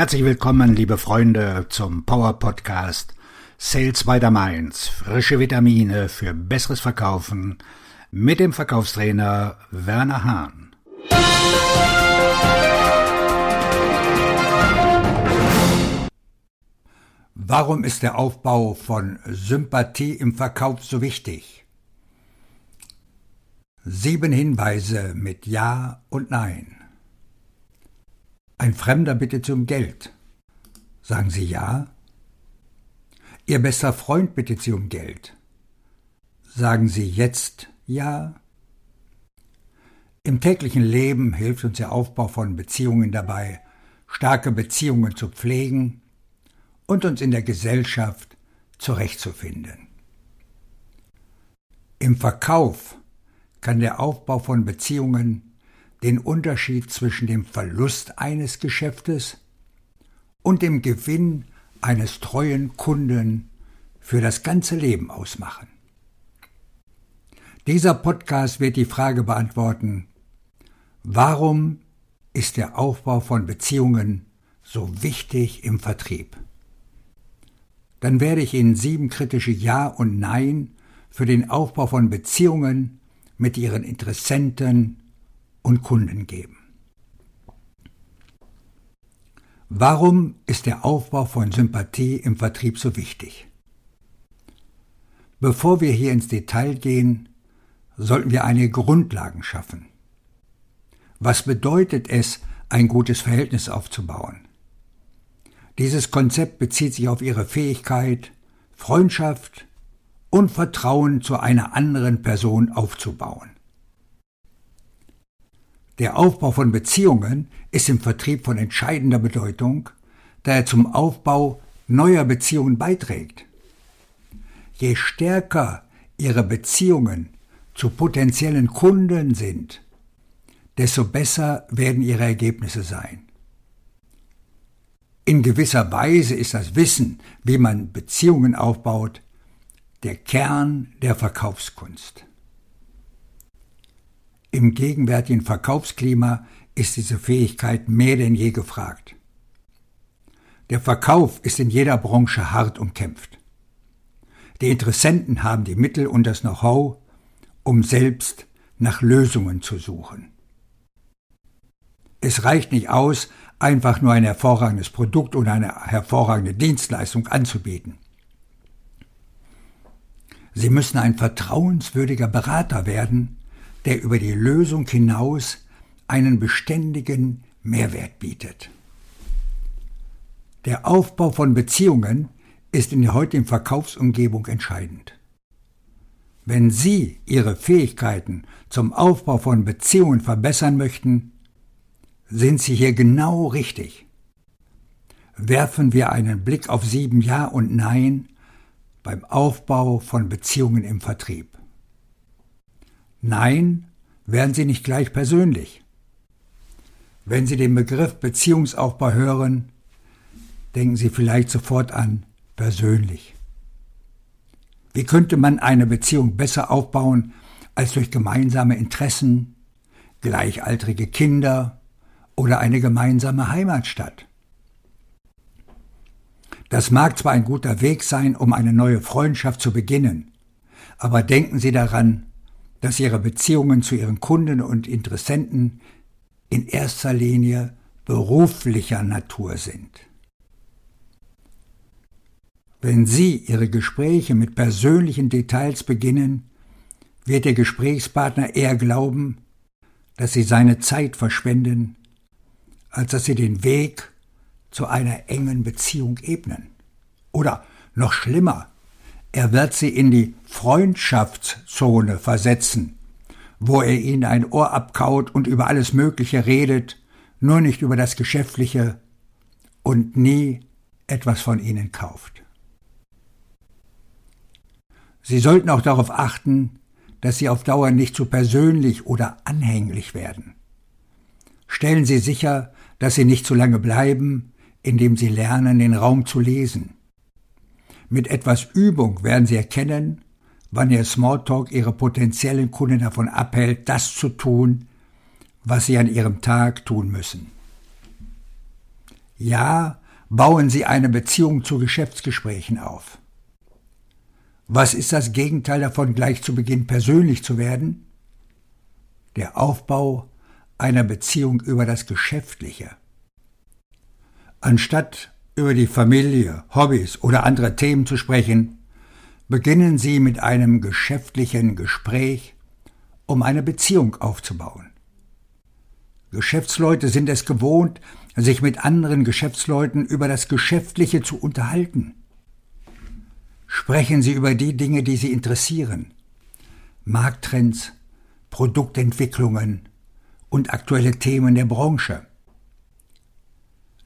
Herzlich willkommen, liebe Freunde, zum Power Podcast Sales by the Mainz. Frische Vitamine für besseres Verkaufen mit dem Verkaufstrainer Werner Hahn. Warum ist der Aufbau von Sympathie im Verkauf so wichtig? Sieben Hinweise mit Ja und Nein. Ein Fremder bittet um Geld. Sagen Sie ja? Ihr bester Freund bittet Sie um Geld. Sagen Sie jetzt ja? Im täglichen Leben hilft uns der Aufbau von Beziehungen dabei, starke Beziehungen zu pflegen und uns in der Gesellschaft zurechtzufinden. Im Verkauf kann der Aufbau von Beziehungen den Unterschied zwischen dem Verlust eines Geschäftes und dem Gewinn eines treuen Kunden für das ganze Leben ausmachen. Dieser Podcast wird die Frage beantworten, warum ist der Aufbau von Beziehungen so wichtig im Vertrieb? Dann werde ich Ihnen sieben kritische Ja und Nein für den Aufbau von Beziehungen mit Ihren Interessenten und Kunden geben. Warum ist der Aufbau von Sympathie im Vertrieb so wichtig? Bevor wir hier ins Detail gehen, sollten wir einige Grundlagen schaffen. Was bedeutet es, ein gutes Verhältnis aufzubauen? Dieses Konzept bezieht sich auf ihre Fähigkeit, Freundschaft und Vertrauen zu einer anderen Person aufzubauen. Der Aufbau von Beziehungen ist im Vertrieb von entscheidender Bedeutung, da er zum Aufbau neuer Beziehungen beiträgt. Je stärker Ihre Beziehungen zu potenziellen Kunden sind, desto besser werden Ihre Ergebnisse sein. In gewisser Weise ist das Wissen, wie man Beziehungen aufbaut, der Kern der Verkaufskunst. Im gegenwärtigen Verkaufsklima ist diese Fähigkeit mehr denn je gefragt. Der Verkauf ist in jeder Branche hart umkämpft. Die Interessenten haben die Mittel und das Know-how, um selbst nach Lösungen zu suchen. Es reicht nicht aus, einfach nur ein hervorragendes Produkt oder eine hervorragende Dienstleistung anzubieten. Sie müssen ein vertrauenswürdiger Berater werden, der über die Lösung hinaus einen beständigen Mehrwert bietet. Der Aufbau von Beziehungen ist in der heutigen Verkaufsumgebung entscheidend. Wenn Sie Ihre Fähigkeiten zum Aufbau von Beziehungen verbessern möchten, sind Sie hier genau richtig. Werfen wir einen Blick auf sieben Ja und Nein beim Aufbau von Beziehungen im Vertrieb. Nein, werden Sie nicht gleich persönlich. Wenn Sie den Begriff Beziehungsaufbau hören, denken Sie vielleicht sofort an persönlich. Wie könnte man eine Beziehung besser aufbauen als durch gemeinsame Interessen, gleichaltrige Kinder oder eine gemeinsame Heimatstadt? Das mag zwar ein guter Weg sein, um eine neue Freundschaft zu beginnen, aber denken Sie daran, dass ihre Beziehungen zu ihren Kunden und Interessenten in erster Linie beruflicher Natur sind. Wenn Sie Ihre Gespräche mit persönlichen Details beginnen, wird Ihr Gesprächspartner eher glauben, dass Sie seine Zeit verschwenden, als dass Sie den Weg zu einer engen Beziehung ebnen. Oder noch schlimmer, er wird sie in die Freundschaftszone versetzen, wo er ihnen ein Ohr abkaut und über alles Mögliche redet, nur nicht über das Geschäftliche und nie etwas von ihnen kauft. Sie sollten auch darauf achten, dass Sie auf Dauer nicht zu persönlich oder anhänglich werden. Stellen Sie sicher, dass Sie nicht zu lange bleiben, indem Sie lernen, den Raum zu lesen. Mit etwas Übung werden Sie erkennen, wann Ihr Smalltalk Ihre potenziellen Kunden davon abhält, das zu tun, was Sie an Ihrem Tag tun müssen. Ja, bauen Sie eine Beziehung zu Geschäftsgesprächen auf. Was ist das Gegenteil davon, gleich zu Beginn persönlich zu werden? Der Aufbau einer Beziehung über das Geschäftliche. Anstatt über die Familie, Hobbys oder andere Themen zu sprechen, beginnen Sie mit einem geschäftlichen Gespräch, um eine Beziehung aufzubauen. Geschäftsleute sind es gewohnt, sich mit anderen Geschäftsleuten über das Geschäftliche zu unterhalten. Sprechen Sie über die Dinge, die Sie interessieren. Markttrends, Produktentwicklungen und aktuelle Themen der Branche.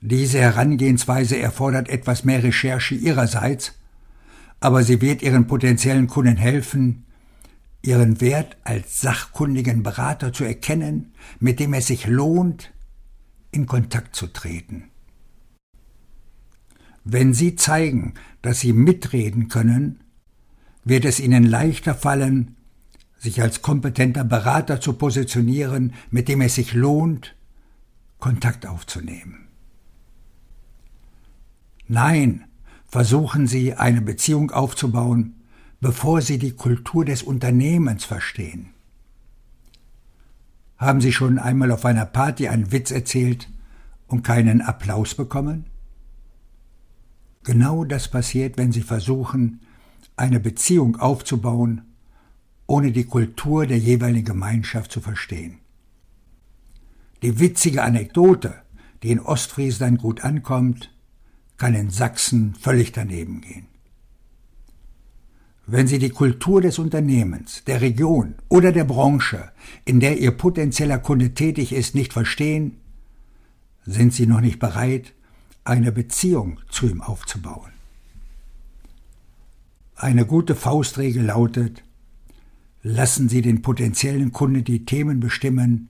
Diese Herangehensweise erfordert etwas mehr Recherche Ihrerseits, aber sie wird Ihren potenziellen Kunden helfen, Ihren Wert als sachkundigen Berater zu erkennen, mit dem es sich lohnt, in Kontakt zu treten. Wenn Sie zeigen, dass Sie mitreden können, wird es Ihnen leichter fallen, sich als kompetenter Berater zu positionieren, mit dem es sich lohnt, Kontakt aufzunehmen. Nein, versuchen Sie eine Beziehung aufzubauen, bevor Sie die Kultur des Unternehmens verstehen. Haben Sie schon einmal auf einer Party einen Witz erzählt und keinen Applaus bekommen? Genau das passiert, wenn Sie versuchen, eine Beziehung aufzubauen, ohne die Kultur der jeweiligen Gemeinschaft zu verstehen. Die witzige Anekdote, die in Ostfriesland gut ankommt, kann in Sachsen völlig daneben gehen. Wenn Sie die Kultur des Unternehmens, der Region oder der Branche, in der Ihr potenzieller Kunde tätig ist, nicht verstehen, sind Sie noch nicht bereit, eine Beziehung zu ihm aufzubauen. Eine gute Faustregel lautet, lassen Sie den potenziellen Kunde die Themen bestimmen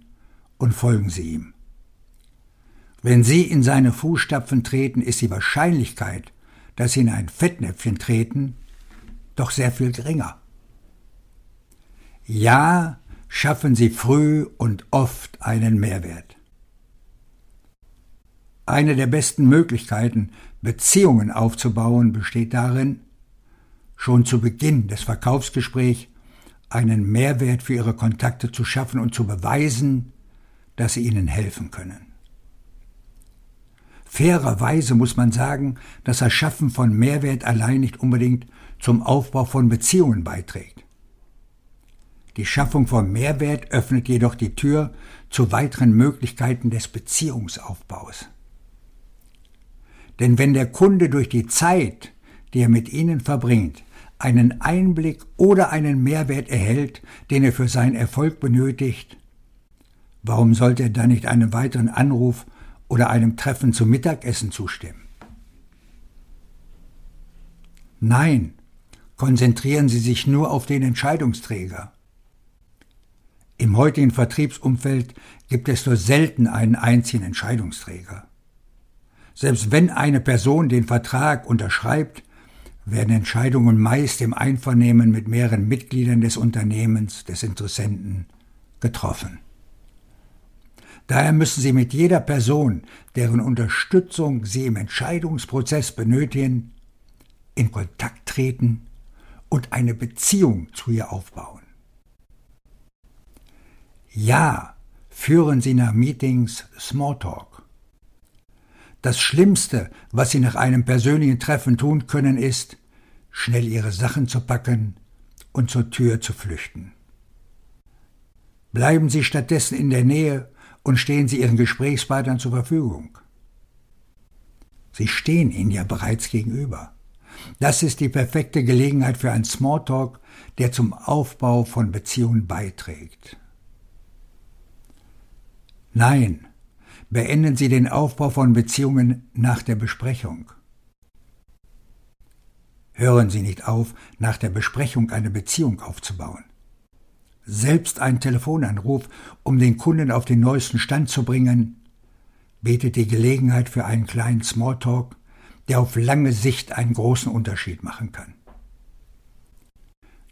und folgen Sie ihm. Wenn Sie in seine Fußstapfen treten, ist die Wahrscheinlichkeit, dass Sie in ein Fettnäpfchen treten, doch sehr viel geringer. Ja, schaffen Sie früh und oft einen Mehrwert. Eine der besten Möglichkeiten, Beziehungen aufzubauen, besteht darin, schon zu Beginn des Verkaufsgesprächs einen Mehrwert für Ihre Kontakte zu schaffen und zu beweisen, dass sie Ihnen helfen können. Fairerweise muss man sagen, dass das Schaffen von Mehrwert allein nicht unbedingt zum Aufbau von Beziehungen beiträgt. Die Schaffung von Mehrwert öffnet jedoch die Tür zu weiteren Möglichkeiten des Beziehungsaufbaus. Denn wenn der Kunde durch die Zeit, die er mit Ihnen verbringt, einen Einblick oder einen Mehrwert erhält, den er für seinen Erfolg benötigt, warum sollte er dann nicht einem weiteren Anruf oder einem Treffen zum Mittagessen zustimmen? Nein, konzentrieren Sie sich nur auf den Entscheidungsträger. Im heutigen Vertriebsumfeld gibt es nur selten einen einzigen Entscheidungsträger. Selbst wenn eine Person den Vertrag unterschreibt, werden Entscheidungen meist im Einvernehmen mit mehreren Mitgliedern des Unternehmens, des Interessenten, getroffen. Daher müssen Sie mit jeder Person, deren Unterstützung Sie im Entscheidungsprozess benötigen, in Kontakt treten und eine Beziehung zu ihr aufbauen. Ja, führen Sie nach Meetings Smalltalk. Das Schlimmste, was Sie nach einem persönlichen Treffen tun können, ist, schnell Ihre Sachen zu packen und zur Tür zu flüchten. Bleiben Sie stattdessen in der Nähe und stehen Sie Ihren Gesprächspartnern zur Verfügung. Sie stehen Ihnen ja bereits gegenüber. Das ist die perfekte Gelegenheit für einen Smalltalk, der zum Aufbau von Beziehungen beiträgt. Nein, beenden Sie den Aufbau von Beziehungen nach der Besprechung. Hören Sie nicht auf, nach der Besprechung eine Beziehung aufzubauen. Selbst ein Telefonanruf, um den Kunden auf den neuesten Stand zu bringen, bietet die Gelegenheit für einen kleinen Smalltalk, der auf lange Sicht einen großen Unterschied machen kann.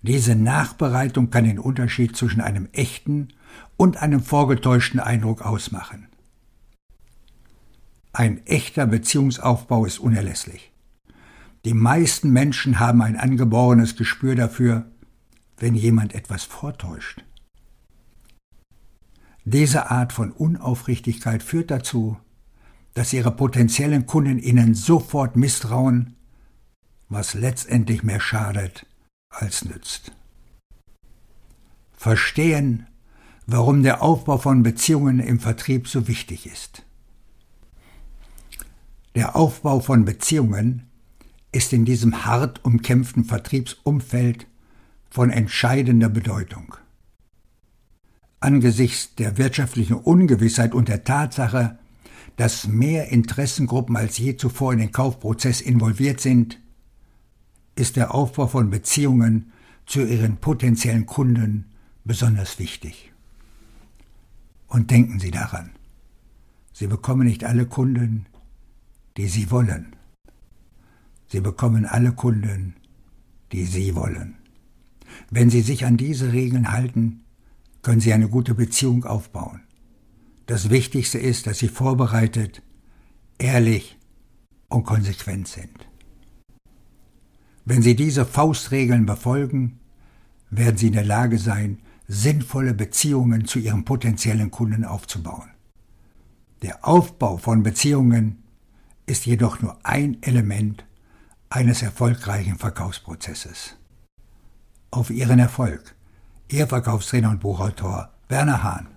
Diese Nachbereitung kann den Unterschied zwischen einem echten und einem vorgetäuschten Eindruck ausmachen. Ein echter Beziehungsaufbau ist unerlässlich. Die meisten Menschen haben ein angeborenes Gespür dafür, wenn jemand etwas vortäuscht. Diese Art von Unaufrichtigkeit führt dazu, dass ihre potenziellen Kunden ihnen sofort misstrauen, was letztendlich mehr schadet als nützt. Verstehen, warum der Aufbau von Beziehungen im Vertrieb so wichtig ist. Der Aufbau von Beziehungen ist in diesem hart umkämpften Vertriebsumfeld von entscheidender Bedeutung. Angesichts der wirtschaftlichen Ungewissheit und der Tatsache, dass mehr Interessengruppen als je zuvor in den Kaufprozess involviert sind, ist der Aufbau von Beziehungen zu ihren potenziellen Kunden besonders wichtig. Und denken Sie daran, Sie bekommen nicht alle Kunden, die Sie wollen. Sie bekommen alle Kunden, die Sie wollen. Wenn Sie sich an diese Regeln halten, können Sie eine gute Beziehung aufbauen. Das Wichtigste ist, dass Sie vorbereitet, ehrlich und konsequent sind. Wenn Sie diese Faustregeln befolgen, werden Sie in der Lage sein, sinnvolle Beziehungen zu Ihren potenziellen Kunden aufzubauen. Der Aufbau von Beziehungen ist jedoch nur ein Element eines erfolgreichen Verkaufsprozesses. Auf Ihren Erfolg, Ihr Verkaufstrainer und Buchautor Werner Hahn.